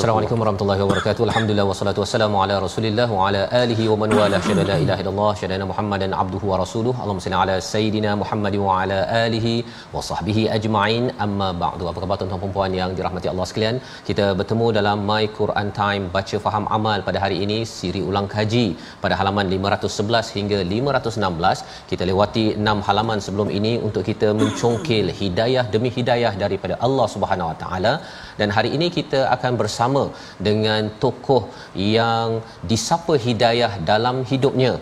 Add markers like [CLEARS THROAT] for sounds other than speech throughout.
Assalamualaikum warahmatullahi wabarakatuh. Alhamdulillah wassalatu wassalamu ala Rasulillah wa ala alihi wa man wala syada la ilaha illallah syada Muhammadan abduhu wa rasuluh. Allahumma salli ala sayidina Muhammad wa ala alihi wa sahbihi ajma'in. Amma ba'du. Apa khabar tuan-tuan dan puan yang dirahmati Allah sekalian? Kita bertemu dalam My Quran Time baca faham amal pada hari ini siri ulang kaji pada halaman 511 hingga 516. Kita lewati 6 halaman sebelum ini untuk kita mencongkil hidayah demi hidayah daripada Allah Subhanahu wa taala dan hari ini kita akan bersama dengan tokoh yang disapa hidayah dalam hidupnya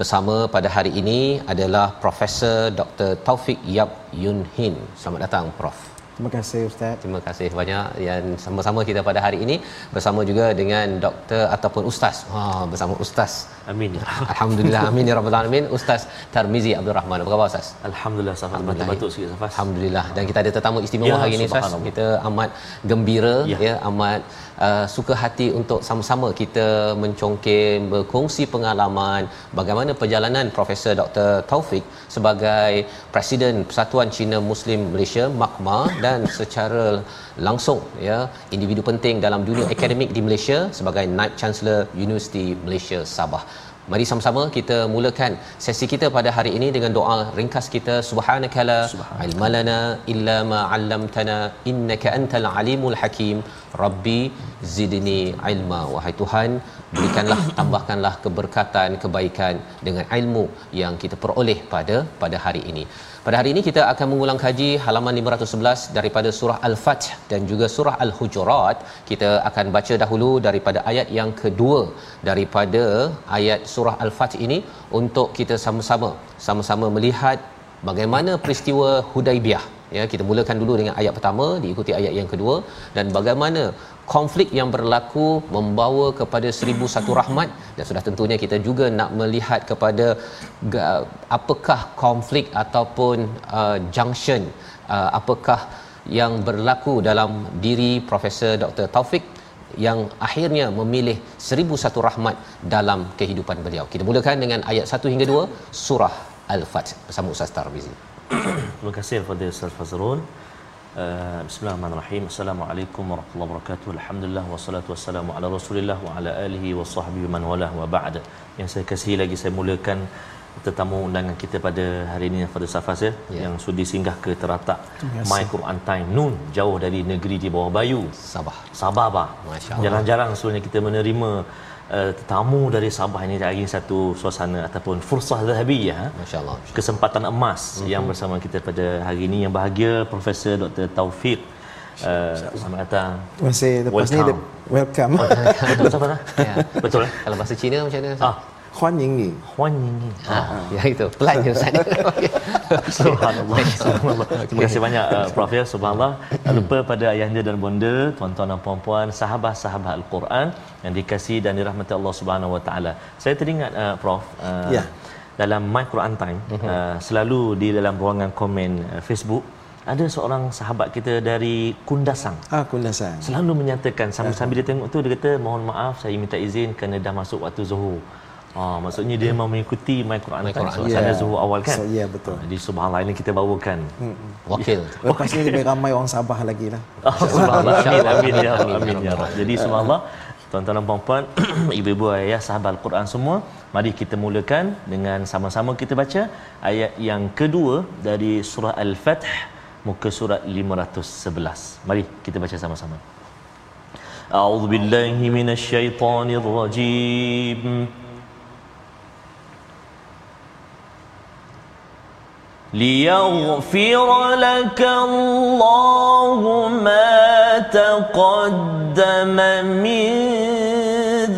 bersama pada hari ini adalah Profesor Dr. Taufik Yap Yun Hin. Selamat datang Prof. Terima kasih Ustaz. Terima kasih banyak yang sama-sama kita pada hari ini bersama juga dengan doktor ataupun ustaz. Ha bersama ustaz. Amin. Alhamdulillah amin ya rabbal alamin. Ustaz Tarmizi Abdul Rahman. Apa khabar ustaz? Alhamdulillah Safas batuk sikit Safas. Alhamdulillah dan kita ada tetamu istimewa Ya, hari ini ustaz. Kita amat gembira Ya. ya, amat uh, suka hati untuk sama-sama kita mencongkel berkongsi pengalaman bagaimana perjalanan Profesor Dr. Taufik sebagai Presiden Persatuan Cina Muslim Malaysia MAKMA dan secara langsung ya individu penting dalam dunia akademik di Malaysia sebagai Naib Chancellor Universiti Malaysia Sabah. Mari sama-sama kita mulakan sesi kita pada hari ini dengan doa ringkas kita. Subhanakala ilmalana illa ma 'allamtana innaka antal alimul hakim. Rabbi zidni ilma. Wahai tuhan berikanlah [CLEARS THROAT] tambahkanlah keberkatan kebaikan dengan ilmu yang kita peroleh pada pada hari ini pada hari ini kita akan mengulang kaji halaman 511 daripada surah Al-Fath dan juga surah Al-Hujurat. Kita akan baca dahulu daripada ayat yang kedua daripada ayat surah Al-Fath ini untuk kita sama-sama sama-sama melihat bagaimana peristiwa Hudaibiyah. Ya, kita mulakan dulu dengan ayat pertama diikuti ayat yang kedua dan bagaimana konflik yang berlaku membawa kepada seribu satu rahmat dan sudah tentunya kita juga nak melihat kepada apakah konflik ataupun uh, junction uh, apakah yang berlaku dalam diri Profesor Dr. Taufik yang akhirnya memilih seribu satu rahmat dalam kehidupan beliau. Kita mulakan dengan ayat 1 hingga 2 surah Al-Fath bersama Ustaz Tarmizi. Terima kasih kepada Ustaz Fazrul. Uh, Bismillahirrahmanirrahim. Assalamualaikum warahmatullahi wabarakatuh. Alhamdulillah wassalatu wassalamu ala Rasulillah wa ala alihi wa sahbihi man walah wa ba'd. Yang saya kasihi lagi saya mulakan tetamu undangan kita pada hari ini pada Safas ya, Ya. yang sudi singgah ke teratak. My Quran Time Nun jauh dari negeri di bawah bayu Sabah. Sabah bah. Jarang-jarang sebenarnya kita menerima uh, tetamu dari Sabah ini hari satu suasana ataupun fursah zahabiyah. ha? Masya-Allah. kesempatan emas Mhm. mm-hmm. yang bersama kita pada hari ini yang bahagia Profesor Dr. Taufik uh, selamat datang Terima kasih. Lepas ni, Welcome. dia- welcome. betul Safas ah? Ya. betul eh Kalau bahasa Cina macam mana? Ah Huan Ying Ni. Huan Ying Ha, ya itu. Pelan je Ustaz. [LAUGHS] Subhanallah. [LAUGHS] Subhanallah. Terima kasih banyak uh, Prof ya. Subhanallah. Tak lupa pada ayahanda dan bonda, tuan-tuan dan puan-puan, sahabat-sahabat Al-Quran yang dikasihi dan dirahmati Allah Subhanahu Wa Taala. Saya teringat uh, Prof uh, Ya. dalam My Quran Time uh, selalu di dalam ruangan komen uh, Facebook ada seorang sahabat kita dari Kundasang Ah, Kundasan. selalu menyatakan sambil-sambil dia tengok tu dia kata mohon maaf saya minta izin kerana dah masuk waktu zuhur. Ah maksudnya dia memang mengikuti My Quran My Quran. sebab Ya. sana zuhur awal kan. So, ya, betul. Ah, Jadi subhanallah ini kita bawakan. Wakil. [LAUGHS] Lepas ni lebih ramai orang Sabah lagi lah. [LAUGHS] Oh, subhanallah. Amin, amin ya Amin, ya ya. Jadi subhanallah Tuan-tuan dan puan-puan, [CLEARS THROAT] ibu-ibu ayah sahabat Al-Quran semua, mari kita mulakan dengan sama-sama kita baca ayat yang kedua dari surah Al-Fath muka surat 511. Mari kita baca sama-sama. A'udzu billahi minasyaitonir ليغفر لك الله ما تقدم من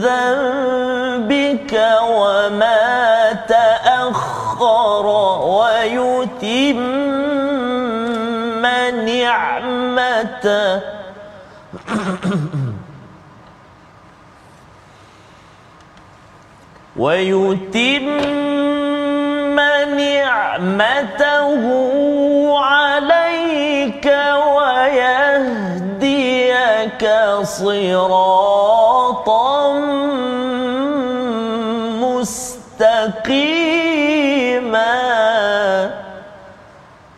ذنبك وما تأخر ويتم نعمته. [CLEARS THROAT] ويتم نعمته عليك ويهديك صراطا مستقيما.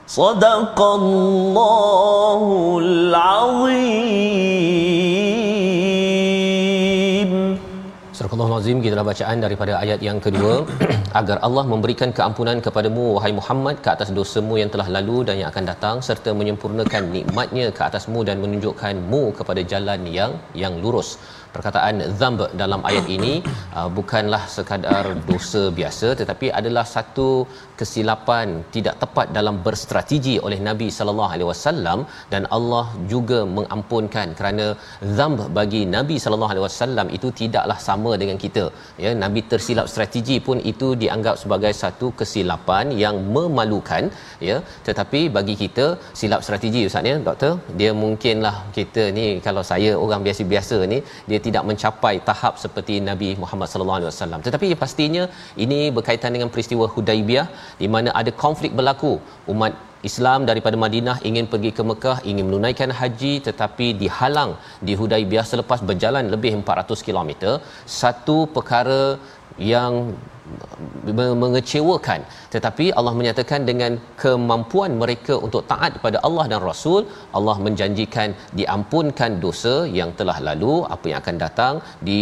صدق الله العظيم. Surah Al-Azim kita dah bacaan daripada ayat yang kedua. [CLEARS THROAT] Agar Allah memberikan keampunan kepadamu wahai Muhammad ke atas dosamu yang telah lalu dan yang akan datang serta menyempurnakan nikmatnya ke atasmu dan menunjukkanmu kepada jalan yang yang lurus. Perkataan zamb dalam ayat ini uh, bukanlah sekadar dosa biasa tetapi adalah satu kesilapan tidak tepat dalam berstrategi oleh Nabi sallallahu alaihi wasallam dan Allah juga mengampunkan kerana zamb bagi Nabi sallallahu alaihi wasallam itu tidaklah sama dengan kita. Ya Nabi tersilap strategi pun itu dianggap sebagai satu kesilapan yang memalukan ya. Tetapi bagi kita silap strategi ustaz ya doktor dia mungkinlah kita ni kalau saya orang biasa-biasa ni dia tidak mencapai tahap seperti Nabi Muhammad sallallahu alaihi wasallam. Tetapi pastinya ini berkaitan dengan peristiwa Hudaibiyah di mana ada konflik berlaku umat Islam daripada Madinah ingin pergi ke Mekah ingin menunaikan haji tetapi dihalang di Hudaibiyah selepas berjalan lebih 400 km satu perkara yang mengecewakan tetapi Allah menyatakan dengan kemampuan mereka untuk taat kepada Allah dan Rasul Allah menjanjikan diampunkan dosa yang telah lalu apa yang akan datang di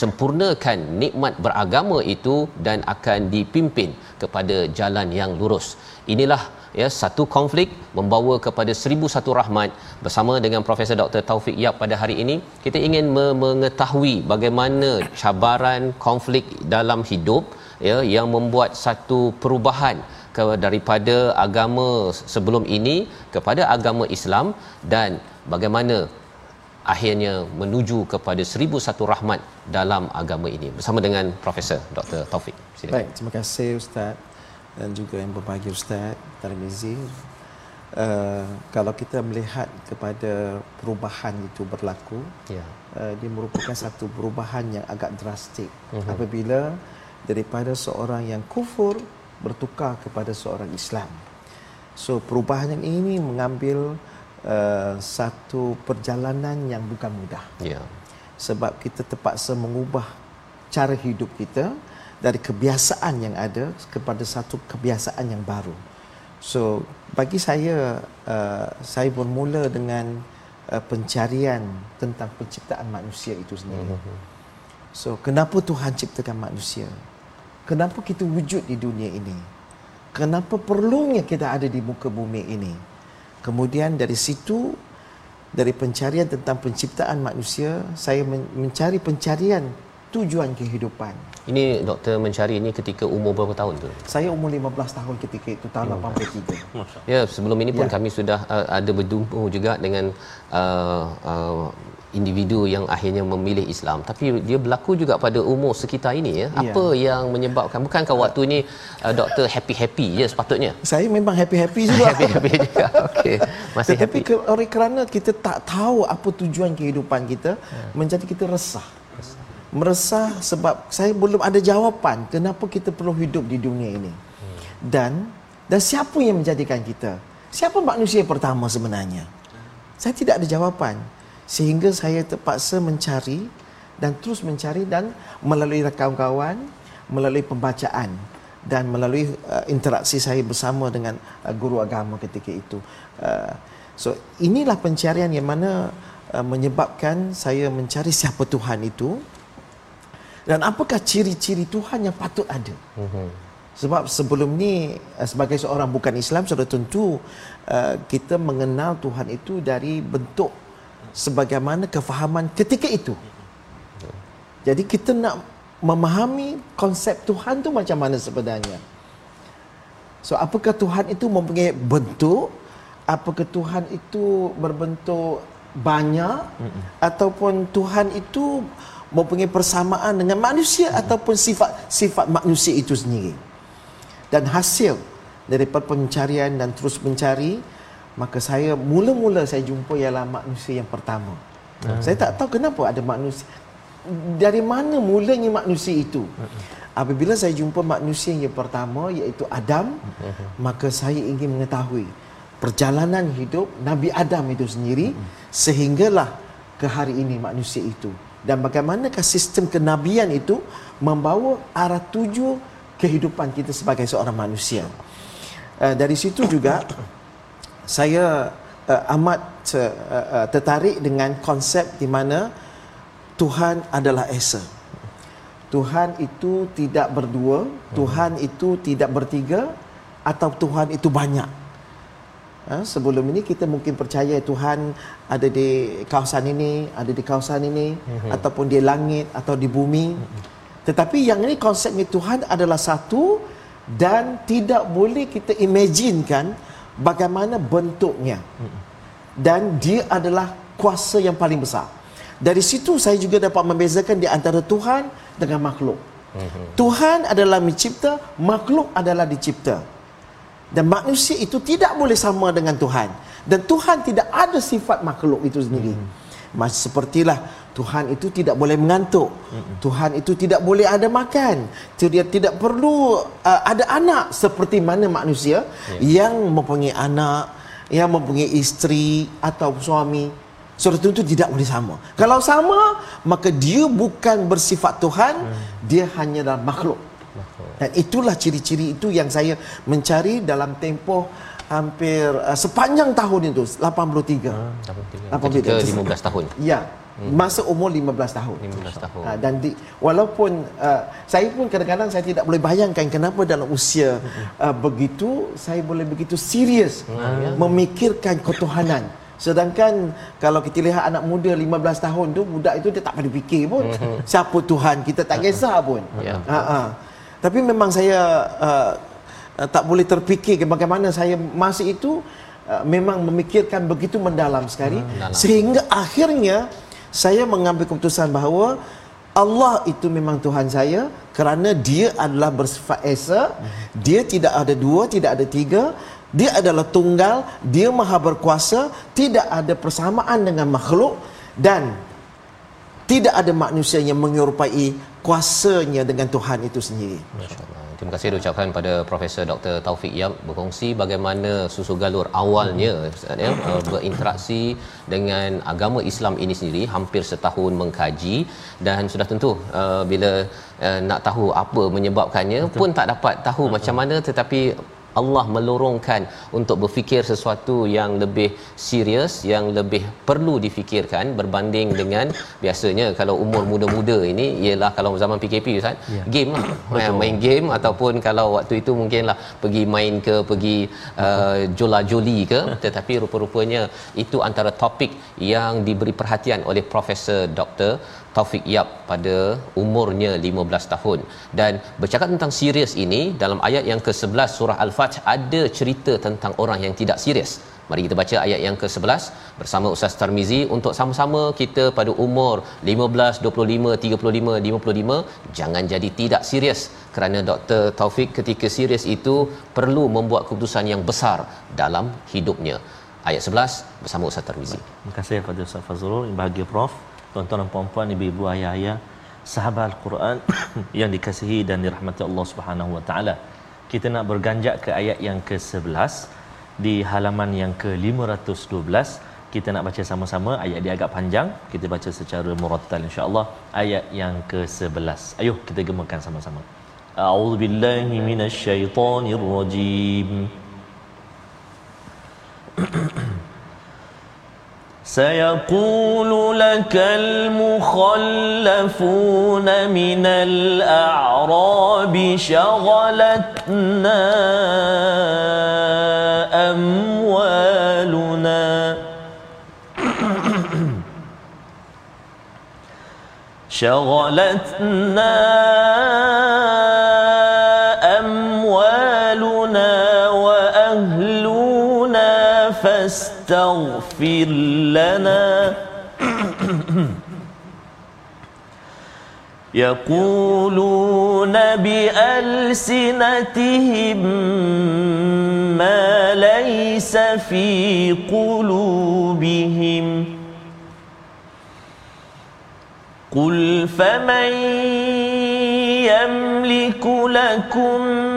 sempurnakan nikmat beragama itu dan akan dipimpin kepada jalan yang lurus. Inilah ya satu konflik membawa kepada seribu satu rahmat bersama dengan Profesor Dr. Taufik Yap pada hari ini kita ingin mengetahui bagaimana cabaran konflik dalam hidup ya yang membuat satu perubahan ke daripada agama sebelum ini kepada agama Islam dan bagaimana akhirnya menuju kepada seribu satu rahmat dalam agama ini bersama dengan Profesor Dr. Taufik. Silakan. Baik, terima kasih Ustaz dan juga yang berbahagia Ustaz Tarmizi. Uh, kalau kita melihat kepada perubahan itu berlaku, ya. uh, dia merupakan satu perubahan yang agak drastik uh-huh. apabila daripada seorang yang kufur bertukar kepada seorang Islam. So perubahan yang ini mengambil uh, satu perjalanan yang bukan mudah. Ya. Sebab kita terpaksa mengubah cara hidup kita dari kebiasaan yang ada kepada satu kebiasaan yang baru. So bagi saya uh, saya bermula dengan uh, pencarian tentang penciptaan manusia itu sendiri. Mm-hmm. So kenapa Tuhan ciptakan manusia? Kenapa kita wujud di dunia ini? Kenapa perlunya kita ada di muka bumi ini? Kemudian dari situ dari pencarian tentang penciptaan manusia, saya mencari pencarian tujuan kehidupan. Ini doktor mencari ini ketika umur berapa tahun tu? Saya umur 15 tahun ketika itu tahun oh. 83. Ya, sebelum ini pun ya. kami sudah uh, ada berjumpa juga dengan uh, uh, individu yang akhirnya memilih Islam. Tapi dia berlaku juga pada umur sekitar ini ya, ya. apa yang menyebabkan? Bukankah waktu ini uh, doktor happy happy je sepatutnya? Saya memang happy happy juga. [LAUGHS] Happy happy juga. Okey. Masih tetapi happy. oleh kerana kita tak tahu apa tujuan kehidupan kita ya. menjadi kita resah. Meresah sebab saya belum ada jawapan kenapa kita perlu hidup di dunia ini. Hmm. dan dan siapa yang menjadikan kita? Siapa manusia pertama sebenarnya? Saya tidak ada jawapan sehingga saya terpaksa mencari dan terus mencari dan melalui kawan-kawan melalui pembacaan dan melalui uh, interaksi saya bersama dengan uh, guru agama ketika itu uh, so inilah pencarian yang mana uh, menyebabkan saya mencari siapa Tuhan itu dan apakah ciri-ciri Tuhan yang patut ada. Uh-huh. Sebab sebelum ni uh, sebagai seorang bukan Islam sudah tentu uh, kita mengenal Tuhan itu dari bentuk sebagaimana kefahaman ketika itu. Jadi kita nak memahami konsep Tuhan tu macam mana sebenarnya. So apakah Tuhan itu mempunyai bentuk? Apakah Tuhan itu berbentuk banyak ataupun Tuhan itu mempunyai persamaan dengan manusia ataupun sifat sifat manusia itu sendiri. Dan hasil daripada pencarian dan terus mencari maka saya mula-mula saya jumpa ialah manusia yang pertama. Hmm. Saya tak tahu kenapa ada manusia dari mana mulanya manusia itu. Hmm. Apabila saya jumpa manusia yang pertama iaitu Adam, hmm. maka saya ingin mengetahui perjalanan hidup Nabi Adam itu sendiri hmm. sehinggalah ke hari ini manusia itu dan bagaimanakah sistem kenabian itu membawa arah tuju kehidupan kita sebagai seorang manusia. Uh, dari situ juga saya uh, amat uh, uh, tertarik dengan konsep di mana Tuhan adalah Esa. Tuhan itu tidak berdua, Tuhan itu tidak bertiga atau Tuhan itu banyak. Ha, sebelum ini kita mungkin percaya Tuhan ada di kawasan ini, ada di kawasan ini mm-hmm. ataupun di langit atau di bumi. Mm-hmm. Tetapi yang ini konsepnya Tuhan adalah satu dan tidak boleh kita imaginekan bagaimana bentuknya? Dan dia adalah kuasa yang paling besar. Dari situ saya juga dapat membezakan di antara Tuhan dengan makhluk. Tuhan adalah mencipta makhluk adalah dicipta. Dan manusia itu tidak boleh sama dengan Tuhan. Dan Tuhan tidak ada sifat makhluk itu sendiri. Mas sepertilah Tuhan itu tidak boleh mengantuk. Tuhan itu tidak boleh ada makan. Dia tidak perlu uh, ada anak seperti mana manusia yeah. yang mempunyai anak, yang mempunyai isteri atau suami. Surat itu tidak boleh sama. Kalau sama, maka dia bukan bersifat Tuhan, hmm. dia hanya dalam makhluk. Dan itulah ciri-ciri itu yang saya mencari dalam tempoh hampir uh, sepanjang tahun itu 83. Hmm, 83. 83. 15 tahun. Ya. Hmm. Masa umur 15 tahun. 15 tahun. Ha, dan di, walaupun uh, saya pun kadang-kadang saya tidak boleh bayangkan kenapa dalam usia uh, begitu saya boleh begitu serius hmm. memikirkan ketuhanan. Sedangkan kalau kita lihat anak muda 15 tahun tu budak itu dia tak pada fikir pun hmm. siapa Tuhan kita tak kisah pun. Ya. Ha, ha. Tapi memang saya uh, tak boleh terfikir bagaimana saya masa itu uh, memang memikirkan begitu mendalam sekali hmm, sehingga akhirnya saya mengambil keputusan bahawa Allah itu memang Tuhan saya kerana dia adalah bersifat esa. Dia tidak ada dua tidak ada tiga. Dia adalah tunggal dia maha berkuasa tidak ada persamaan dengan makhluk dan tidak ada manusia yang menyerupai kuasanya dengan Tuhan itu sendiri. Masyaallah Terima kasih diucapkan pada Profesor Dr. Taufik Yap berkongsi bagaimana susu galur awalnya Ustaz ya uh, berinteraksi dengan agama Islam ini sendiri hampir setahun mengkaji dan sudah tentu uh, bila uh, nak tahu apa menyebabkannya Betul. pun tak dapat tahu Betul. macam mana tetapi Allah melorongkan untuk berfikir sesuatu yang lebih serius yang lebih perlu difikirkan berbanding dengan biasanya kalau umur muda-muda ini ialah kalau zaman PKP Ustaz ya. game lah [COUGHS] Betul. main game ataupun kalau waktu itu mungkinlah pergi main ke pergi uh, jola-joli ke [LAUGHS] tetapi rupa-rupanya itu antara topik yang diberi perhatian oleh Profesor Dr. Taufik Yap pada umurnya 15 tahun dan bercakap tentang serius ini dalam ayat yang ke-11 surah Al-Fath ada cerita tentang orang yang tidak serius. Mari kita baca ayat yang ke-11 bersama Ustaz Tarmizi untuk sama-sama kita pada umur 15, 25, 35, 55 jangan jadi tidak serius kerana Dr. Taufik ketika serius itu perlu membuat keputusan yang besar dalam hidupnya. Ayat 11 bersama Ustaz Tarmizi. Terima kasih kepada Ustaz Fazrul, bahagia Prof tuan-tuan dan puan-puan ibu-ibu ayah-ayah sahabat al-Quran [COUGHS] yang dikasihi dan dirahmati Allah Subhanahu wa taala. Kita nak berganjak ke ayat yang ke-11 di halaman yang ke-512. Kita nak baca sama-sama ayat dia agak panjang. Kita baca secara murattal insya-Allah ayat yang ke-11. Ayuh kita gemakan sama-sama. A'udzubillahi minasyaitonirrajim. [COUGHS] سيقول لك المخلفون من الأعراب شغلتنا أموالنا. شغلتنا فاستغفر لنا. يقولون بألسنتهم ما ليس في قلوبهم. قل فمن يملك لكم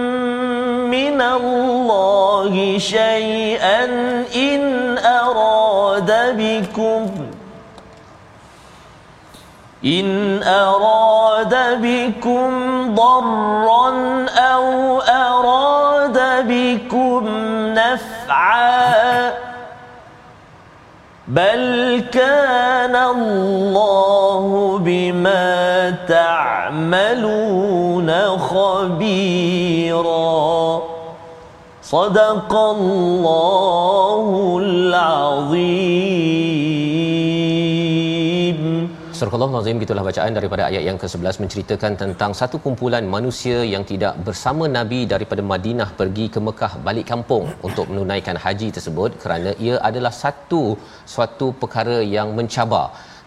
من الله شيئا إن أراد بكم إن أراد بكم ضرا أو أراد بكم نفعا بل كان الله بما تعملون خبيرا. صدق الله العظيم Surah Allah Nazim gitulah bacaan daripada ayat yang ke-11 menceritakan tentang satu kumpulan manusia yang tidak bersama Nabi daripada Madinah pergi ke Mekah balik kampung untuk menunaikan haji tersebut kerana ia adalah satu suatu perkara yang mencabar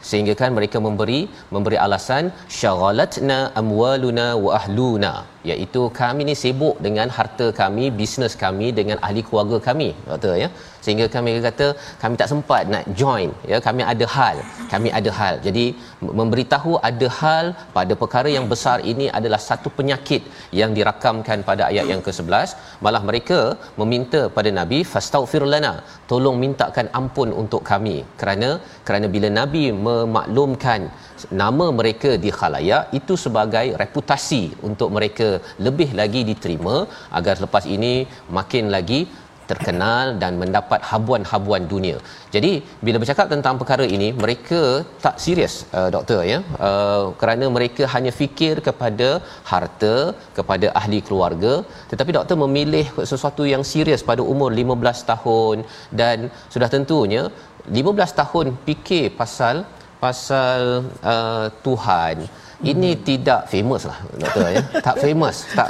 sehingga kan mereka memberi memberi alasan syaghalatna amwaluna wa ahluna iaitu kami ni sibuk dengan harta kami bisnes kami dengan ahli keluarga kami betul ya. Sehingga kami kata kami tak sempat nak join ya. Kami ada hal kami ada hal. Jadi memberitahu ada hal pada perkara yang besar ini adalah satu penyakit yang dirakamkan pada ayat yang ke-11 malah mereka meminta pada nabi fastaghfir lana tolong mintakan ampun untuk kami. Kerana kerana bila nabi memaklumkan nama mereka di khalayak itu sebagai reputasi untuk mereka lebih lagi diterima agar lepas ini makin lagi terkenal dan mendapat habuan-habuan dunia. Jadi bila bercakap tentang perkara ini mereka tak serius uh, doktor ya. Uh, kerana mereka hanya fikir kepada harta kepada ahli keluarga. Tetapi doktor memilih sesuatu yang serius pada umur 15 tahun dan sudah tentunya 15 tahun fikir pasal pasal uh, Tuhan ini hmm. tidak famous lah doktor ya. Tak famous tak.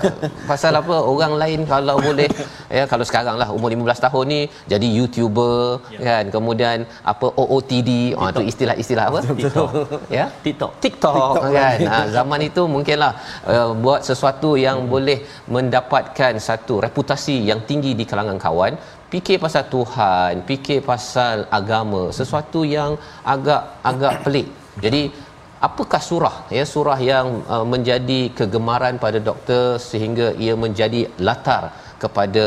Pasal apa orang lain kalau boleh ya kalau sekarang lah umur 15 tahun ni jadi youtuber ya. kan. Kemudian apa OOTD ah tu istilah-istilah apa? TikTok ya. TikTok. TikTok, TikTok kan. ha, zaman itu mungkinlah uh, buat sesuatu yang hmm. boleh mendapatkan satu reputasi yang tinggi di kalangan kawan. Fikir pasal Tuhan fikir pasal agama sesuatu yang agak agak pelik. Jadi apakah surah ya surah yang uh, menjadi kegemaran pada doktor sehingga ia menjadi latar kepada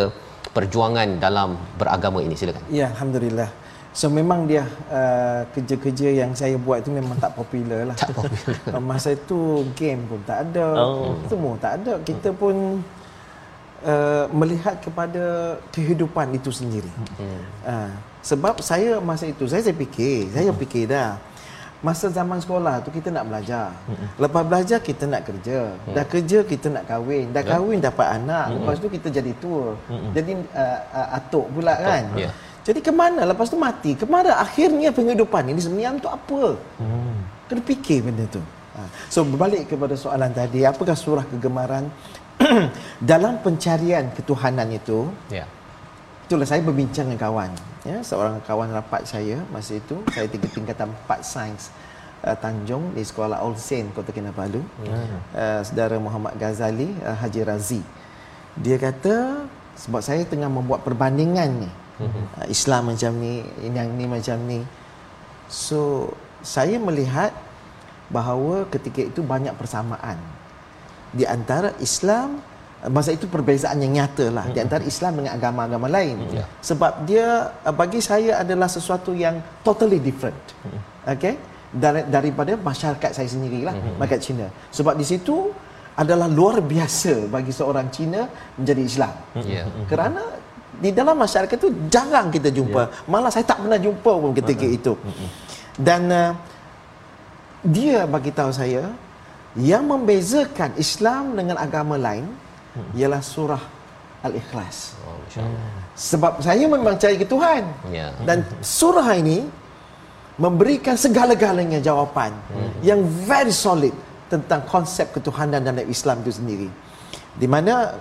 perjuangan dalam beragama ini? Silakan. Ya alhamdulillah. So memang dia uh, kerja-kerja yang saya buat itu memang tak popular lah. Tak popular. [LAUGHS] Masa itu game pun tak ada. Oh. semua tak ada. Kita pun uh, melihat kepada kehidupan itu sendiri. Hmm. uh, sebab saya masa itu saya saya fikir saya hmm. fikir dah masa zaman sekolah tu kita nak belajar. Mm-hmm. Lepas belajar kita nak kerja. Mm-hmm. Dah kerja kita nak kahwin. Dah yeah. kahwin dapat anak. Mm-hmm. Lepas tu kita jadi tua. Mm-hmm. Jadi uh, uh, atuk pula atuk. kan. Yeah. Jadi ke mana lepas tu mati? Ke mana akhirnya penghidupan ini sebenarnya untuk apa? Mm. Kena fikir benda tu. Ha. So berbalik kepada soalan tadi, apakah surah kegemaran [CLEARS THROAT] dalam pencarian ketuhanan itu? Yeah. Itulah saya berbincang dengan kawan ya. Seorang kawan rapat saya masa itu saya tingkat tingkatan 4 sains uh, Tanjung di sekolah All Saint Kota Kinabalu. Hmm. uh, saudara Muhammad Ghazali uh, Haji Razi. Dia kata sebab saya tengah membuat perbandingan ni hmm. uh, Islam macam ni yang ni macam ni. So saya melihat bahawa ketika itu banyak persamaan. Di antara Islam masa itu perbezaan yang nyata lah di antara Islam dengan agama-agama lain yeah. sebab dia eh, bagi saya adalah sesuatu yang totally different okay Dar- daripada masyarakat saya sendirilah masyarakat Cina sebab di situ adalah luar biasa bagi seorang Cina menjadi Islam yeah. kerana di dalam masyarakat tu jarang kita jumpa. Ya. Malah saya tak pernah jumpa pun ketika uh-huh. itu. Uh-huh. Dan uh, dia bagi tahu saya yang membezakan Islam dengan agama lain uh-huh. ialah surah Al-Ikhlas. Oh, Sebab saya memang cari ke Tuhan. Yeah. Dan surah ini memberikan segala-galanya jawapan uh-huh. yang very solid tentang konsep ketuhanan dalam Islam itu sendiri. Di mana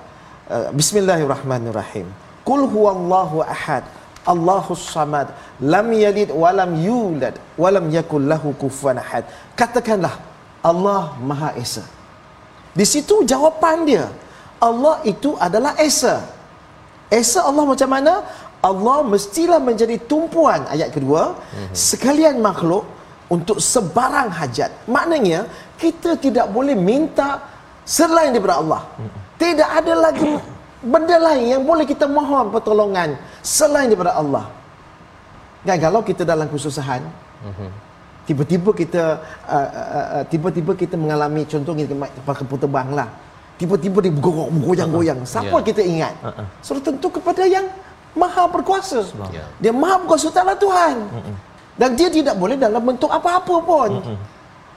uh, Bismillahirrahmanirrahim. Qul huwallahu ahad. Allahus samad. Lam yalid wa lam yulad wa lam yakul lahu kufuwan ahad. Katakanlah Allah Maha Esa. Di situ jawapan dia. Allah itu adalah Esa. Esa Allah macam mana? Allah mestilah menjadi tumpuan ayat kedua mm-hmm. sekalian makhluk untuk sebarang hajat. Maknanya kita tidak boleh minta selain daripada Allah. Mm-hmm. Tidak ada lagi benda lain yang boleh kita mohon pertolongan selain daripada Allah. Kan kalau kita dalam kesusahan, tiba-tiba kita uh, uh, uh, tiba-tiba kita mengalami contohnya pakai terbang lah. Tiba-tiba dia bergoyang-goyang. Siapa uh-huh. kita ingat? Uh-huh. So tentu kepada yang maha berkuasa. Yeah. Dia maha berkuasa taklah Tuhan. Uh-huh. Dan dia tidak boleh dalam bentuk apa-apa pun. Uh-huh.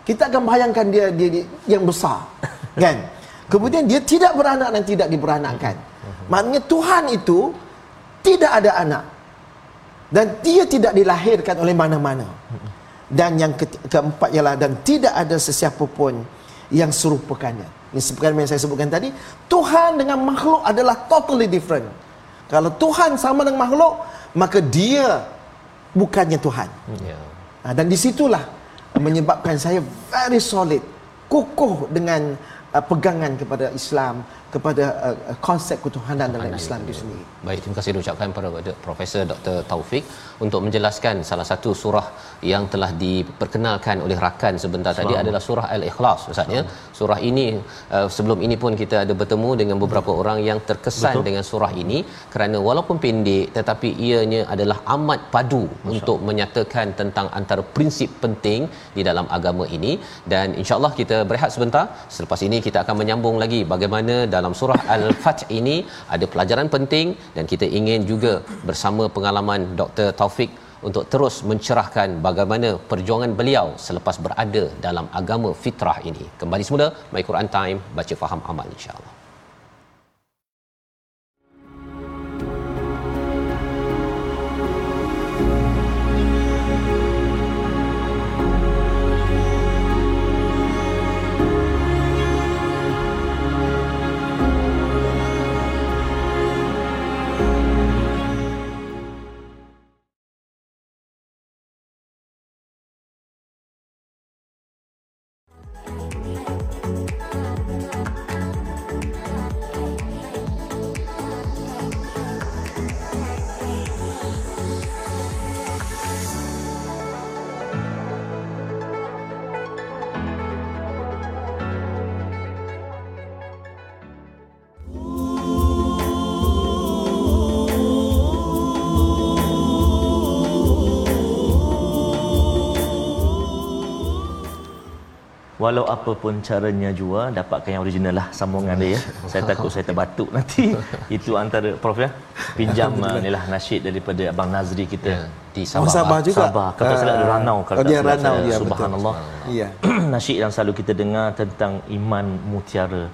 Kita akan bayangkan dia, dia, dia yang besar. [LAUGHS] kan? Kemudian dia tidak beranak dan tidak diberanakkan. Maknanya Tuhan itu tidak ada anak. Dan dia tidak dilahirkan oleh mana-mana. Dan yang ke keempat ialah dan tidak ada sesiapa pun yang serupakannya. Ini seperti yang saya sebutkan tadi, Tuhan dengan makhluk adalah totally different. Kalau Tuhan sama dengan makhluk, maka dia bukannya Tuhan. Yeah. Ha, dan disitulah menyebabkan saya very solid, kukuh dengan uh, pegangan kepada Islam kepada uh, uh, konsep ketuhanan dalam Islam itu sendiri. Baik, terima kasih ucapkan kepada Profesor Dr. Taufik untuk menjelaskan salah satu surah yang telah diperkenalkan oleh rakan sebentar Selamat. tadi adalah surah Al-Ikhlas Ustaz ya. Surah ini uh, sebelum ini pun kita ada bertemu dengan beberapa Betul. orang yang terkesan Betul. dengan surah ini kerana walaupun pendek tetapi ianya adalah amat padu Masya untuk menyatakan tentang antara prinsip penting di dalam agama ini dan insya-Allah kita berehat sebentar selepas ini kita akan menyambung lagi bagaimana dalam surah Al-Fath ini ada pelajaran penting dan kita ingin juga bersama pengalaman Dr. Taufik untuk terus mencerahkan bagaimana perjuangan beliau selepas berada dalam agama fitrah ini. Kembali semula My Quran Time baca faham amal insya-Allah. Walau apa pun caranya jua dapatkan yang original lah sambungan dia ya. saya takut saya terbatuk nanti [LAUGHS] itu antara prof ya pinjam uh, inilah nasyid daripada abang Nazri kita ya, di Sabah. Oh, Sabah juga. Sabah. Kata uh, ada Ranau kata oh, dia Ranau dia subhanallah. Iya. [CLEARS THROAT] nasyid yang selalu kita dengar tentang iman mutiara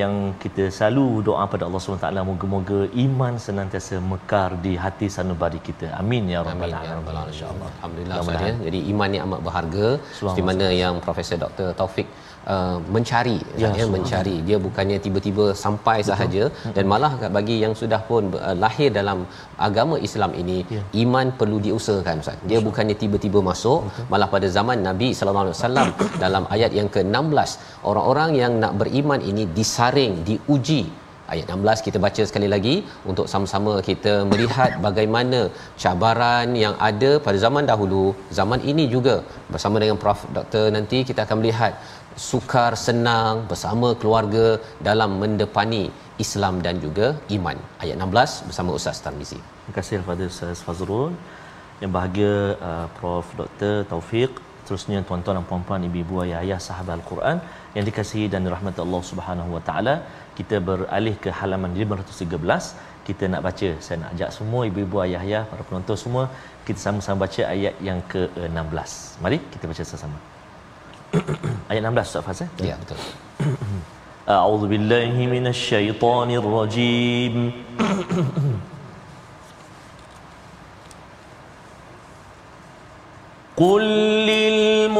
yang kita selalu doa pada Allah SWT moga-moga iman senantiasa mekar di hati sanubari kita. Amin ya rabbal ya alamin. Insyaallah alhamdulillah ya. jadi iman ni amat berharga. Seperti mana yang profesor Dr Taufik Uh, mencari ya, ya mencari dia bukannya tiba-tiba sampai Betul. sahaja hmm. dan malah bagi yang sudah pun uh, lahir dalam agama Islam ini ya. iman perlu diusahakan ustaz dia Betul. bukannya tiba-tiba masuk Betul. malah pada zaman Nabi sallallahu alaihi wasallam [COUGHS] dalam ayat yang ke-16 orang-orang yang nak beriman ini disaring diuji ayat 16 kita baca sekali lagi untuk sama-sama kita melihat bagaimana cabaran yang ada pada zaman dahulu zaman ini juga bersama dengan prof doktor nanti kita akan melihat sukar senang bersama keluarga dalam mendepani Islam dan juga iman. Ayat 16 bersama Ustaz Tarmizi. Terima kasih kepada Ustaz Fazrul. Yang bahagia uh, Prof Dr Taufik, terusnya tuan-tuan dan puan-puan, ibu-ibu, ayah-ayah sahabat Al-Quran yang dikasihi dan dirahmati Allah Subhanahu Wa Taala. Kita beralih ke halaman 513 kita nak baca saya nak ajak semua ibu-ibu ayah-ayah para penonton semua kita sama-sama baca ayat yang ke-16 mari kita baca sama-sama [COUGHS] ayat 16 Ustaz Faz eh? ya betul. أعوذ بالله من الشيطان الرجيم قل للمخلفين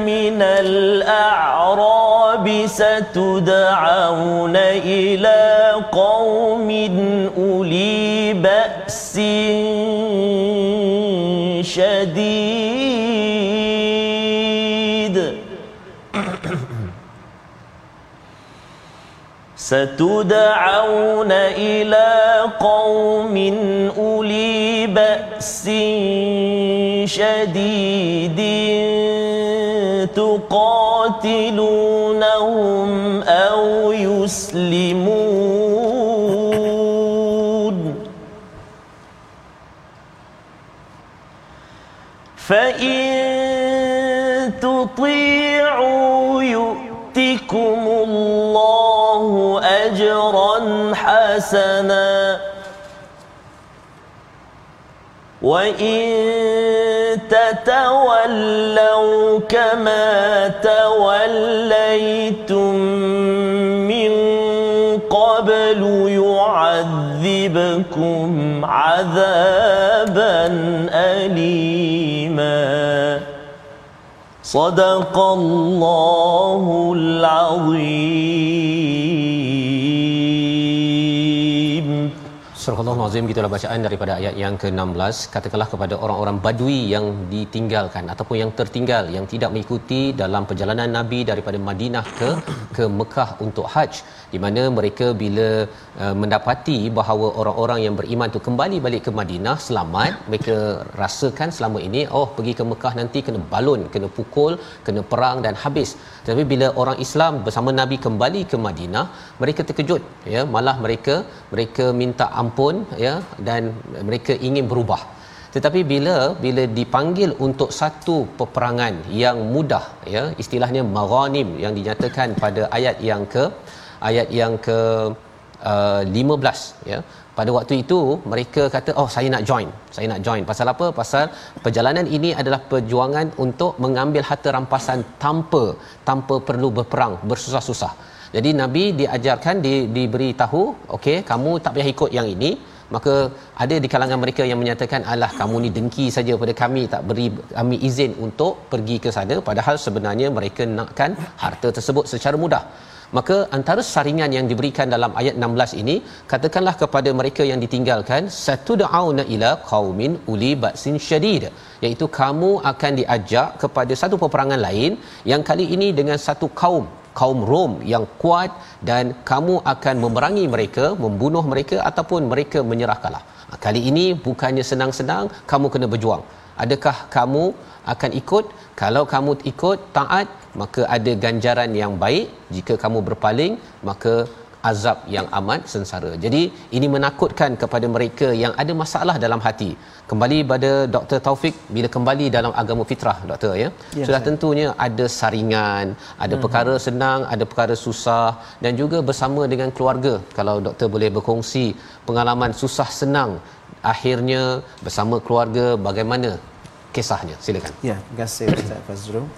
من الأعراب ستدعون إلى قوم أولي بأس شديد ستدعون إلى قوم أولي بأس شديد تقاتلونهم أو يسلمون. فإن تطيعوا يؤتكم الله حسنا. وإن تتولوا كما توليتم من قبل يعذبكم عذابا أليما. صدق الله العظيم. Surah Allah Azim gitulah bacaan daripada ayat yang ke-16. Katakanlah kepada orang-orang badui yang ditinggalkan ataupun yang tertinggal yang tidak mengikuti dalam perjalanan Nabi daripada Madinah ke ke Mekah untuk haji di mana mereka bila uh, mendapati bahawa orang-orang yang beriman tu kembali balik ke Madinah selamat. Mereka rasakan selama ini oh pergi ke Mekah nanti kena balun kena pukul kena perang dan habis. Tapi bila orang Islam bersama Nabi kembali ke Madinah mereka terkejut ya. Malah mereka mereka minta ampun ya dan mereka ingin berubah. Tetapi bila bila dipanggil untuk satu peperangan yang mudah ya istilahnya maghanim yang dinyatakan pada ayat yang ke ayat yang ke uh, 15 ya. Pada waktu itu mereka kata oh saya nak join. Saya nak join. Pasal apa? Pasal perjalanan ini adalah perjuangan untuk mengambil harta rampasan tanpa tanpa perlu berperang bersusah-susah. Jadi nabi diajarkan di diberi tahu okey kamu tak payah ikut yang ini. Maka ada di kalangan mereka yang menyatakan alah kamu ni dengki saja pada kami tak beri kami izin untuk pergi ke sana. Padahal sebenarnya mereka nakkan harta tersebut secara mudah maka antara saringan yang diberikan dalam ayat 16 ini katakanlah kepada mereka yang ditinggalkan satu da'auna ila qaumin uli ba'sin syadid. Iaitu kamu akan diajak kepada satu peperangan lain yang kali ini dengan satu kaum kaum Rom yang kuat dan kamu akan memerangi mereka membunuh mereka ataupun mereka menyerah kalah kali ini bukannya senang-senang kamu kena berjuang. Adakah kamu akan ikut? Kalau kamu ikut taat maka ada ganjaran yang baik jika kamu berpaling maka azab yang amat sengsara. Jadi ini menakutkan kepada mereka yang ada masalah dalam hati. Kembali pada Dr Taufik bila kembali dalam agama fitrah doktor ya. ya sudah saya. tentunya ada saringan, ada hmm. perkara senang, ada perkara susah dan juga bersama dengan keluarga. Kalau doktor boleh berkongsi pengalaman susah senang akhirnya bersama keluarga bagaimana kisahnya silakan. Ya terima kasih Ustaz Fazrul.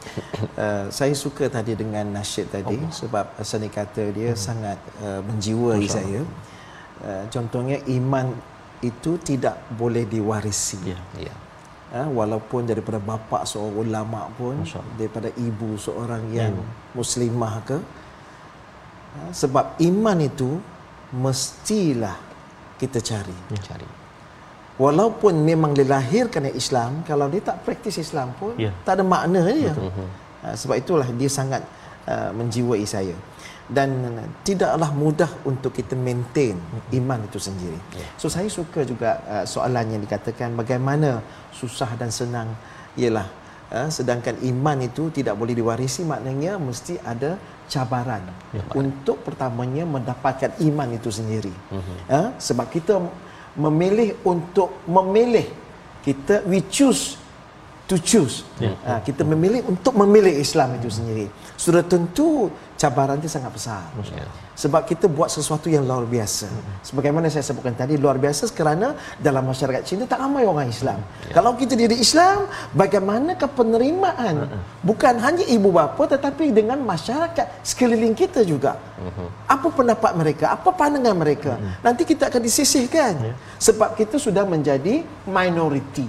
Uh, [COUGHS] saya suka tadi dengan nasyid tadi oh. sebab seni kata dia hmm. sangat uh, menjiwai Masya saya. Uh, contohnya iman itu tidak boleh diwarisi. Ya ya. Uh, walaupun daripada bapa seorang ulama pun daripada ibu seorang yang hmm. muslimah ke sebab iman itu mestilah kita cari. Ya, cari walaupun memang dilahirkan dari Islam kalau dia tak praktis Islam pun yeah. tak ada makna dia uh, sebab itulah dia sangat uh, menjiwai saya dan uh, tidaklah mudah untuk kita maintain iman itu sendiri yeah. so saya suka juga uh, soalan yang dikatakan bagaimana susah dan senang ialah uh, sedangkan iman itu tidak boleh diwarisi maknanya mesti ada cabaran ya, untuk pertamanya mendapatkan iman itu sendiri uh-huh. uh, sebab kita memilih untuk memilih kita we choose to choose yeah. ha, kita memilih untuk memilih Islam itu sendiri sudah tentu cabaran itu sangat besar yeah. Sebab kita buat sesuatu yang luar biasa. Sebagaimana saya sebutkan tadi luar biasa kerana dalam masyarakat Cina tak ramai orang Islam. Ya. Kalau kita diri Islam, bagaimanakah penerimaan bukan hanya ibu bapa tetapi dengan masyarakat sekeliling kita juga. Apa pendapat mereka? Apa pandangan mereka? Nanti kita akan disisihkan. Ya. Sebab kita sudah menjadi minoriti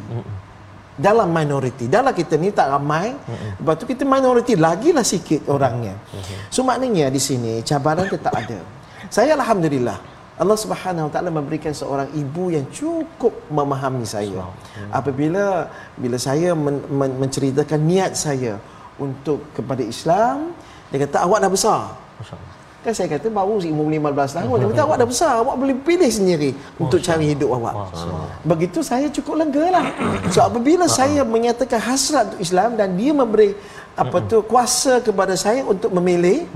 dalam minoriti. Dalam kita ni tak ramai. Mm-hmm. Lepas tu kita minoriti lagilah sikit orangnya. Mm-hmm. So maknanya di sini cabaran tetap ada. Saya alhamdulillah Allah Subhanahu Wa Taala memberikan seorang ibu yang cukup memahami saya. Mm-hmm. Apabila bila saya men- men- menceritakan niat saya untuk kepada Islam, dia kata awak dah besar. Masya-Allah. Kan saya kata baru umur 15 tahun. Dia kata awak dah besar, awak boleh pilih sendiri Masya untuk cari hidup awak. Begitu saya cukup lega lah. So apabila saya menyatakan hasrat untuk Islam dan dia memberi apa tu kuasa kepada saya untuk memilih.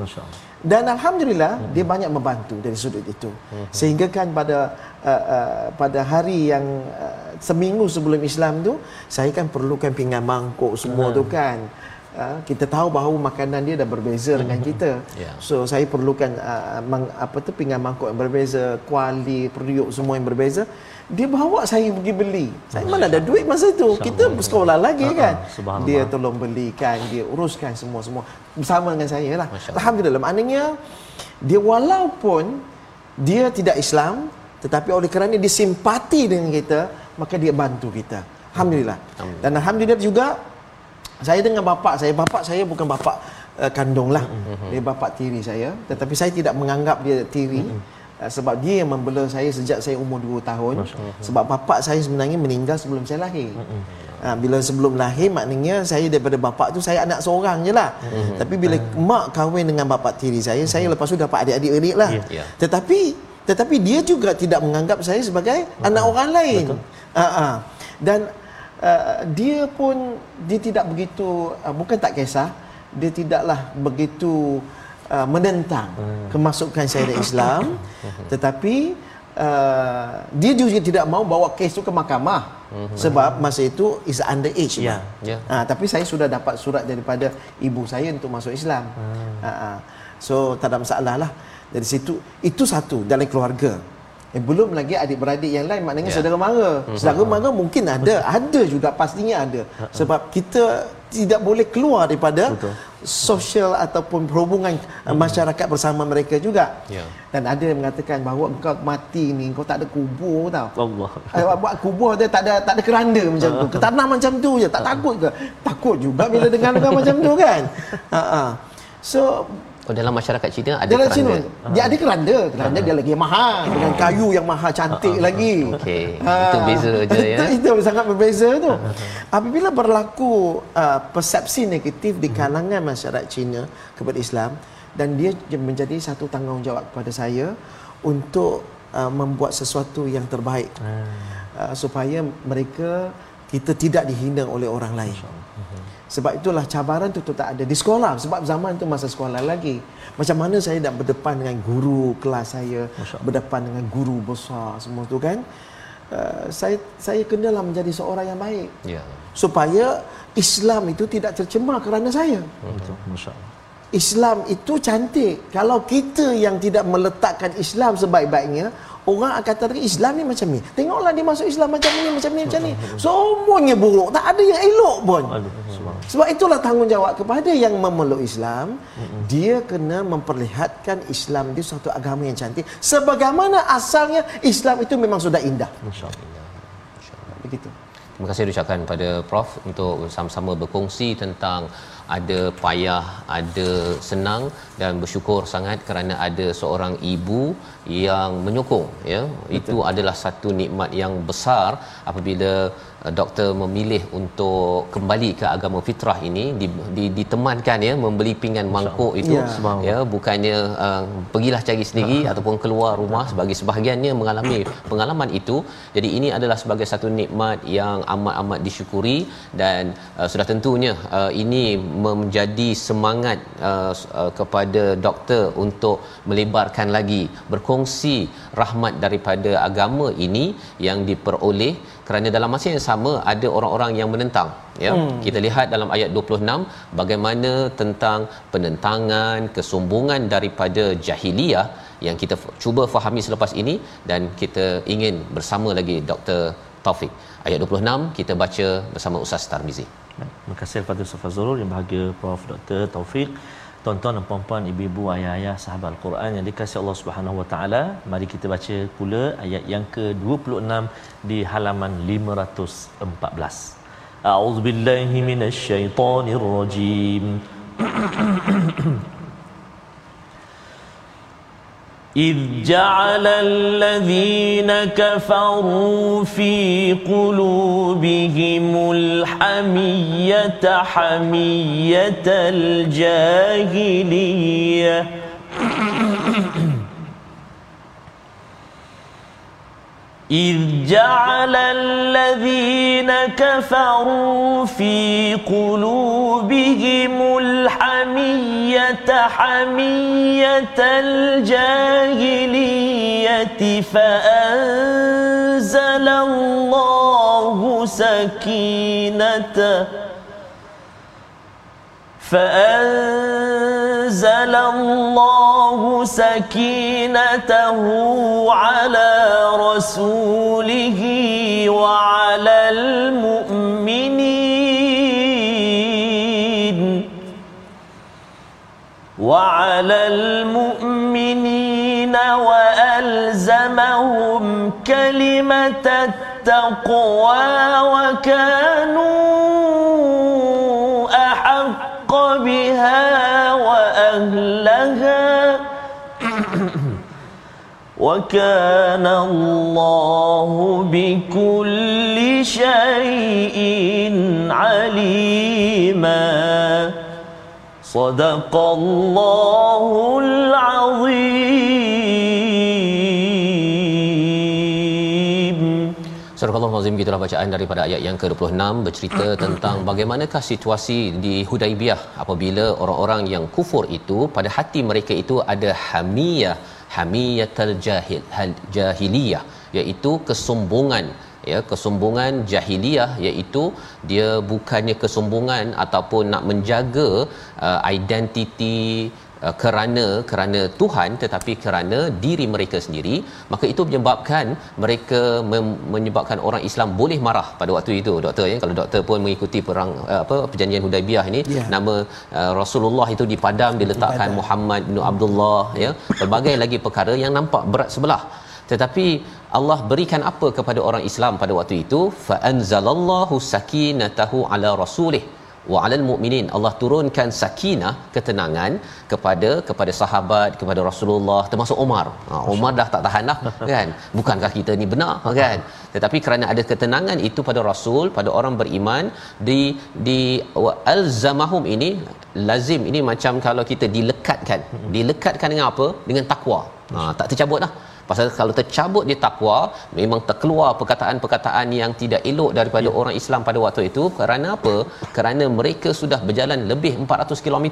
Dan alhamdulillah dia banyak membantu dari sudut itu. Sehingga kan pada uh, uh, pada hari yang uh, seminggu sebelum Islam tu saya kan perlukan pinggan mangkuk semua tu kan. Uh, kita tahu bahawa makanan dia dah berbeza dengan mm-hmm. kita. Yeah. So saya perlukan uh, mang, apa tu pinggan mangkuk yang berbeza, kuali, periuk semua yang berbeza. Dia bawa saya pergi beli. Saya mana ada duit masa itu. Kita bersekolah lagi kan. Dia tolong belikan, dia uruskan semua-semua bersama dengan saya lah. Alhamdulillah. Maknanya dia walaupun dia tidak Islam tetapi oleh kerana dia simpati dengan kita, maka dia bantu kita. Alhamdulillah. Dan alhamdulillah juga saya dengan bapa saya bapa saya bukan bapa uh, kandung lah mm-hmm. dia bapa tiri saya tetapi saya tidak menganggap dia tiri mm-hmm. uh, sebab dia yang membela saya sejak saya umur 2 tahun sebab bapa saya sebenarnya meninggal sebelum saya lahir mm-hmm. uh, bila sebelum lahir maknanya saya daripada bapa tu saya anak seorang je lah mm-hmm. tapi bila mm-hmm. mak kahwin dengan bapa tiri saya mm-hmm. saya lepas tu dapat adik-adik lah yeah. Yeah. tetapi tetapi dia juga tidak menganggap saya sebagai mm-hmm. anak orang lain uh-huh. dan uh, dia pun dia tidak begitu uh, bukan tak kisah dia tidaklah begitu uh, menentang hmm. kemasukan saya dari Islam [LAUGHS] tetapi uh, dia juga tidak mau bawa kes itu ke mahkamah hmm. sebab masa itu is under age yeah. Yeah. Uh, tapi saya sudah dapat surat daripada ibu saya untuk masuk Islam hmm. uh, uh. so tak ada masalah lah dari situ itu satu dalam keluarga Eh, belum lagi adik-beradik yang lain maknanya yeah. saudara mara. Mm-hmm. Saudara mara mungkin ada, ada juga pastinya ada. Uh-huh. Sebab kita tidak boleh keluar daripada Betul. sosial ataupun perhubungan mm-hmm. masyarakat bersama mereka juga. Yeah. Dan ada yang mengatakan bahawa engkau mati ni kau tak ada kubur tau. Allah. Eh, buat kubur dia tak ada tak ada keranda macam tu. Ketanam macam tu je. Tak takut ke? Takut juga bila dengar dengar macam tu kan. [LAUGHS] Ha uh-huh. So Oh dalam masyarakat Cina ada dalam keranda. Cina, dia ada keranda. Keranda uh dia lagi mahal dengan kayu yang mahal cantik uh lagi. Okey. Ha. Itu beza [LAUGHS] je ya. Itu, itu sangat berbeza tu. Apabila berlaku uh, persepsi negatif di kalangan masyarakat Cina kepada Islam dan dia menjadi satu tanggungjawab kepada saya untuk uh, membuat sesuatu yang terbaik. Uh, supaya mereka kita tidak dihina oleh orang lain. Sebab itulah cabaran tu tak ada di sekolah. Sebab zaman tu masa sekolah lagi. Macam mana saya nak berdepan dengan guru kelas saya, berdepan dengan guru besar semua tu kan. Uh, saya saya kenalah menjadi seorang yang baik. Ya. Supaya Islam itu tidak tercemar kerana saya. Betul. Masya-Allah. Islam itu cantik. Kalau kita yang tidak meletakkan Islam sebaik-baiknya, Orang akan kata Islam ni macam ni. Tengoklah dia masuk Islam macam ni, macam ni, macam ni. Semuanya buruk. Tak ada yang elok pun. Sebab itulah tanggungjawab kepada yang memeluk Islam. Dia kena memperlihatkan Islam itu satu agama yang cantik. Sebagaimana asalnya Islam itu memang sudah indah. InsyaAllah. Begitu. Terima kasih ucapkan pada Prof untuk sama-sama berkongsi tentang ada payah, ada senang dan bersyukur sangat kerana ada seorang ibu yang menyokong ya. Betul. Itu adalah satu nikmat yang besar apabila Uh, doktor memilih untuk kembali ke agama fitrah ini di, di, ditemankan ya membeli pinggan mangkuk itu ya, ya. Bukannya uh, pergilah cari sendiri uh ataupun keluar rumah sebagai sebahagiannya mengalami [CLEARS THROAT] pengalaman itu. Jadi ini adalah sebagai satu nikmat yang amat-amat disyukuri dan uh, sudah tentunya uh, ini menjadi semangat uh, uh, kepada doktor untuk melebarkan lagi berkongsi rahmat daripada agama ini yang diperoleh kerana dalam masa yang sama ada orang-orang yang menentang ya. Hmm. kita lihat dalam ayat 26 bagaimana tentang penentangan kesombongan daripada jahiliyah yang kita cuba fahami selepas ini dan kita ingin bersama lagi Dr Taufik. Ayat 26 kita baca bersama Ustaz Tarmizi. Terima kasih kepada Ustaz Fazrul yang bahagia Prof. Dr Taufik tuan-tuan dan puan-puan ibu-ibu ayah-ayah sahabat al-Quran yang dikasihi Allah Subhanahu wa taala mari kita baca pula ayat yang ke-26 di halaman 514 A'udzubillahi minasyaitonirrajim [CLEARS THROAT] إذ جعل الذين كفروا في قلوبهم الحمية حمية الجاهلية. إذ جعل الذين كفروا في قلوبهم الحمية حمية الجاهلية فأنزل الله سكينته. فأنزل الله سكينته على رسوله وعلى المؤمنين. وعلى المؤمنين وألزمهم كلمة التقوى وكانوا أحق بها وأهلها [CLEARS THROAT] وكان الله بكل شيء عليما صدق الله العظيم Surah Al-Azim gitulah bacaan daripada ayat yang ke-26 bercerita tentang bagaimanakah situasi di Hudaibiyah apabila orang-orang yang kufur itu pada hati mereka itu ada hamiyah hamiyatul jahil jahiliyah iaitu kesombongan ya kesombongan jahiliyah iaitu dia bukannya kesombongan ataupun nak menjaga uh, identiti uh, kerana kerana Tuhan tetapi kerana diri mereka sendiri maka itu menyebabkan mereka mem- menyebabkan orang Islam boleh marah pada waktu itu doktor ya kalau doktor pun mengikuti perang uh, apa perjanjian Hudaibiyah ini Ya. nama uh, Rasulullah itu dipadam diletakkan Dipadam. Muhammad bin Abdullah ya pelbagai lagi perkara yang nampak berat sebelah tetapi Allah berikan apa kepada orang Islam pada waktu itu? Fa anzalallahu sakinatahu ala rasulih. Wa alal mu'minin. Allah turunkan sakinah ketenangan kepada kepada sahabat kepada Rasulullah termasuk Umar ha, Umar dah tak tahan dah [LAUGHS] kan? Bukankah kita ni benar kan? Tetapi kerana ada ketenangan itu pada Rasul pada orang beriman di di wa alzamahum ini lazim ini macam kalau kita dilekatkan. Dilekatkan dengan apa? Dengan takwa. Ha, tak tercabut dah Pasal kalau tercabut di takwa memang terkeluar perkataan-perkataan yang tidak elok daripada ya. orang Islam pada waktu itu kerana apa? Kerana mereka sudah berjalan lebih 400 km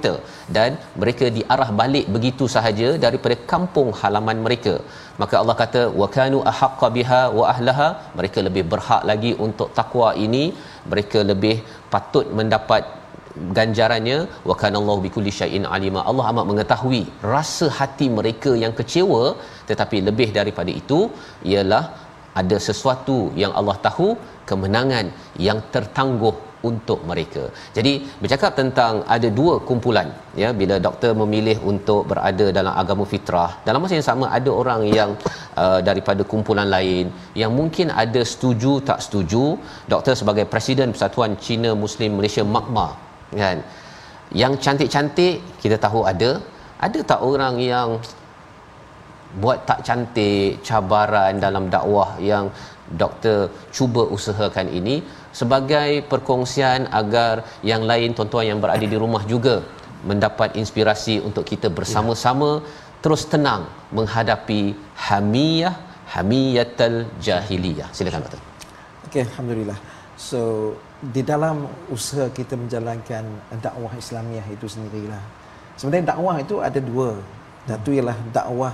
dan mereka diarah balik begitu sahaja daripada kampung halaman mereka. Maka Allah kata wa kanu ahaqqa biha wa ahlaha mereka lebih berhak lagi untuk takwa ini mereka lebih patut mendapat ganjarannya wa kana Allah bikulli syai'in alima Allah amat mengetahui rasa hati mereka yang kecewa tetapi lebih daripada itu ialah ada sesuatu yang Allah tahu kemenangan yang tertangguh untuk mereka. Jadi bercakap tentang ada dua kumpulan ya bila doktor memilih untuk berada dalam agama fitrah dalam masa yang sama ada orang yang uh, daripada kumpulan lain yang mungkin ada setuju tak setuju doktor sebagai presiden Persatuan Cina Muslim Malaysia Makma kan yang cantik-cantik kita tahu ada ada tak orang yang buat tak cantik cabaran dalam dakwah yang doktor cuba usahakan ini sebagai perkongsian agar yang lain tuan-tuan yang berada di rumah juga mendapat inspirasi untuk kita bersama-sama terus tenang menghadapi hamiyah hamiyatul jahiliyah silakan doktor Okey, alhamdulillah. So di dalam usaha kita menjalankan dakwah Islamiah itu sendirilah. Sebenarnya dakwah itu ada dua. Satu ialah dakwah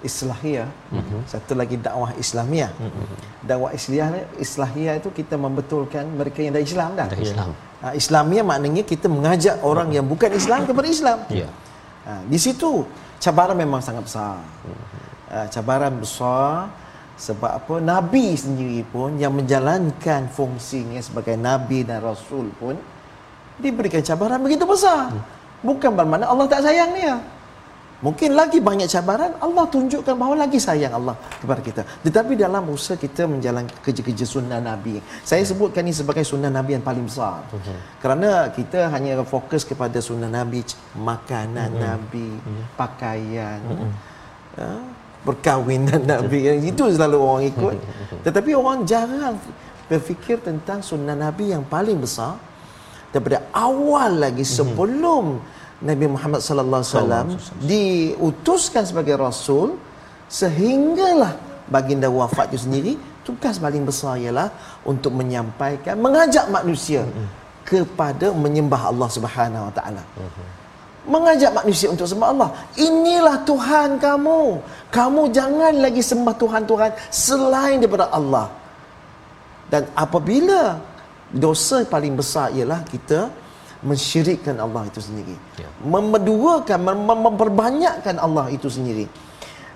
islahiyah, mm-hmm. satu lagi dakwah Islamiah. Mm-hmm. Dakwah Islahiyah, Islahiyah itu kita membetulkan mereka yang dah Islam dah. Dah Islam. Ha, Islamiah maknanya kita mengajak orang yang bukan Islam kepada Islam. Ya. Ha, di situ cabaran memang sangat besar. Ha, cabaran besar sebab apa nabi sendiri pun yang menjalankan fungsinya sebagai nabi dan rasul pun diberikan cabaran begitu besar. Bukan bermakna Allah tak sayang dia. Mungkin lagi banyak cabaran Allah tunjukkan bahawa lagi sayang Allah kepada kita. Tetapi dalam usaha kita menjalankan kerja-kerja sunnah Nabi. Saya sebutkan ini sebagai sunnah Nabi yang paling besar. Uh-huh. Kerana kita hanya fokus kepada sunnah Nabi, makanan uh-huh. Nabi, uh-huh. pakaian, ya, perkahwinan Nabi. [LAUGHS] Itu selalu orang ikut. Tetapi orang jarang berfikir tentang sunnah Nabi yang paling besar daripada awal lagi sebelum uh-huh Nabi Muhammad sallallahu alaihi wasallam diutuskan sebagai rasul sehinggalah baginda wafat itu sendiri tugas paling besar ialah untuk menyampaikan mengajak manusia kepada menyembah Allah Subhanahu wa taala. Mengajak manusia untuk sembah Allah. Inilah Tuhan kamu. Kamu jangan lagi sembah Tuhan-Tuhan selain daripada Allah. Dan apabila dosa paling besar ialah kita mensyirikkan Allah itu sendiri. Ya. Memeduakan, mem- memperbanyakkan Allah itu sendiri.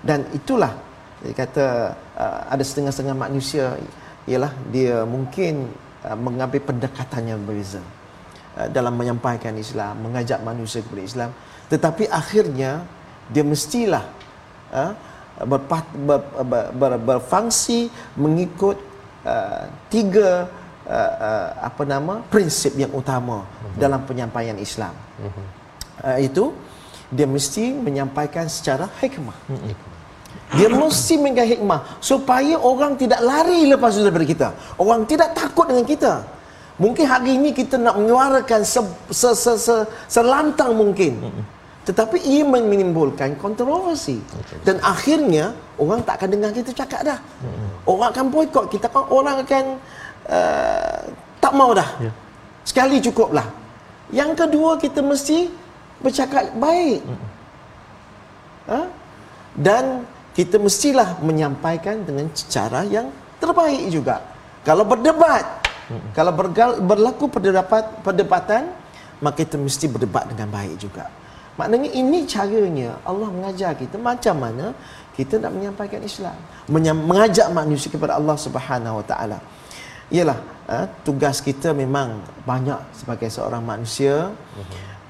Dan itulah dia kata uh, ada setengah-setengah manusia ialah dia mungkin uh, mengambil pendekatan yang berbeza uh, dalam menyampaikan Islam, mengajak manusia kepada Islam, tetapi akhirnya dia mestilah uh, berpat, ber, ber, ber, berfungsi mengikut uh, tiga uh, uh, apa nama prinsip yang utama uh-huh. dalam penyampaian Islam. Uh-huh. Uh, itu dia mesti menyampaikan secara hikmah. Uh-huh. Dia mesti mengenai hikmah supaya orang tidak lari lepas itu daripada kita. Orang tidak takut dengan kita. Mungkin hari ini kita nak menyuarakan se, se, se, se, selantang mungkin. Uh-huh. Tetapi ia menimbulkan kontroversi. Dan akhirnya orang tak akan dengar kita cakap dah. Orang akan boykot kita. Orang akan uh, tak mau dah. Ya. Sekali cukuplah. Yang kedua kita mesti bercakap baik. Ha? Dan kita mestilah menyampaikan dengan cara yang terbaik juga. Kalau berdebat, kalau bergal, berlaku perdebat, perdebatan, maka kita mesti berdebat dengan baik juga. Maknanya ini caranya Allah mengajar kita macam mana kita nak menyampaikan Islam, mengajak manusia kepada Allah Subhanahu Wa Taala. Yalah, uh, tugas kita memang banyak sebagai seorang manusia.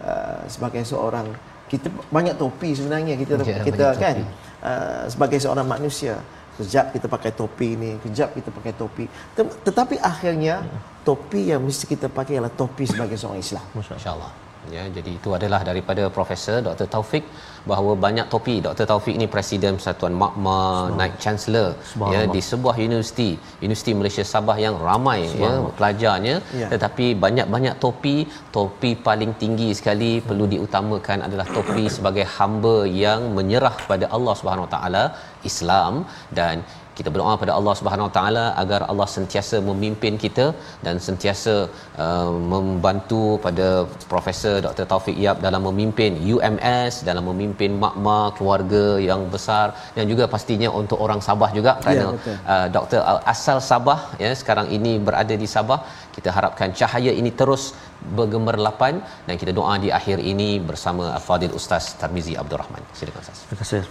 Uh, sebagai seorang kita banyak topi sebenarnya kita ya, kita kan uh, sebagai seorang manusia. Kejap kita pakai topi ni, kejap kita pakai topi. Tetapi akhirnya topi yang mesti kita pakai adalah topi sebagai seorang Islam. Masya-Allah ya jadi itu adalah daripada profesor Dr Taufik bahawa banyak topi Dr Taufik ni presiden Persatuan Makma naik chancellor ya di sebuah universiti Universiti Malaysia Sabah yang ramai ya pelajarnya ya. tetapi banyak-banyak topi topi paling tinggi sekali hmm. perlu diutamakan adalah topi sebagai hamba yang menyerah kepada Allah Subhanahu Wa Taala Islam dan kita berdoa pada Allah Subhanahu Wa Taala agar Allah sentiasa memimpin kita dan sentiasa uh, membantu pada Profesor Dr Taufik Yap dalam memimpin UMS dalam memimpin makma keluarga yang besar dan juga pastinya untuk orang Sabah juga ya, kerana ya, uh, Dr asal Sabah ya sekarang ini berada di Sabah. Kita harapkan cahaya ini terus bergemerlapan dan kita doa di akhir ini bersama Fadil Ustaz Tarmizi Abdul Rahman. Silakan Ustaz. Terima kasih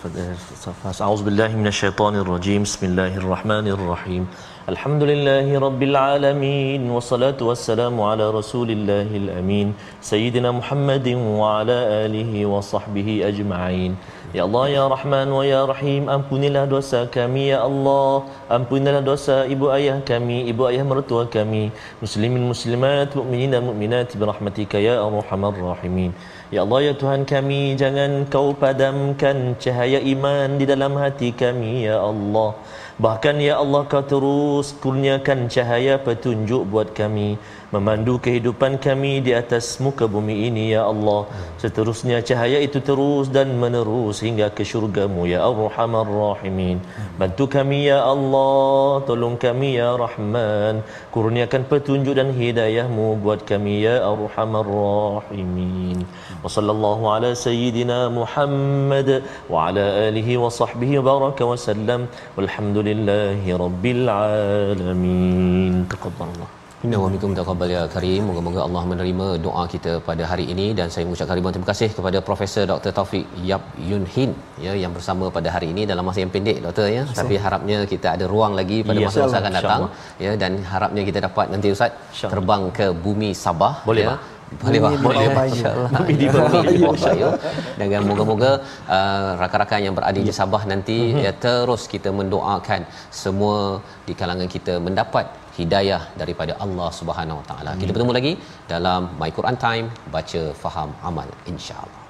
Ustaz. Auzubillahi minasyaitonirrajim. Bismillahirrahmanirrahim. Alhamdulillahi rabbil alamin wassalatu wassalamu ala rasulillahil amin sayyidina Muhammadin wa ala alihi wa sahbihi ajma'in. Ya Allah ya Rahman wa ya Rahim ampunilah dosa kami ya Allah. Ampunilah dosa ibu ayah kami ibu ayah mertua kami. Muslimin muslimat mukminin dan mukminat birahmatika ya arhamar rahimin. Ya Allah ya Tuhan kami jangan kau padamkan cahaya iman di dalam hati kami ya Allah Bahkan ya Allah kau terus kurniakan cahaya petunjuk buat kami memandu kehidupan kami di atas muka bumi ini ya Allah. Seterusnya cahaya itu terus dan menerus hingga ke syurgamu ya Ar-Rahman Rahimin. Bantu kami ya Allah. Tolong kami ya Rahman. Kurniakan petunjuk dan hidayahmu buat kami ya Ar-Rahman Rahimin. Wa sallallahu ala sayyidina Muhammad wa ala alihi wa sahbihi baraka wa sallam walhamdulillahi rabbil alamin taqabbalallah Inna wa minkum taqabbal ya karim. Moga-moga Allah menerima doa kita pada hari ini dan saya mengucapkan ribuan terima kasih kepada Profesor Dr. Taufik Yap Yun Hin ya yang bersama pada hari ini dalam masa yang pendek doktor ya. Masa. Tapi harapnya kita ada ruang lagi pada ya, masa-masa akan datang ya dan harapnya kita dapat nanti Ustaz terbang ke bumi Sabah boleh ya. Bang? Boleh boleh boleh insyaallah di bawah ya dan moga-moga uh, rakan-rakan yang berada di Sabah nanti mm-hmm. ya terus kita mendoakan semua di kalangan kita mendapat hidayah daripada Allah Subhanahu Wa Taala. Kita bertemu lagi dalam My Quran Time baca faham amal insya-Allah.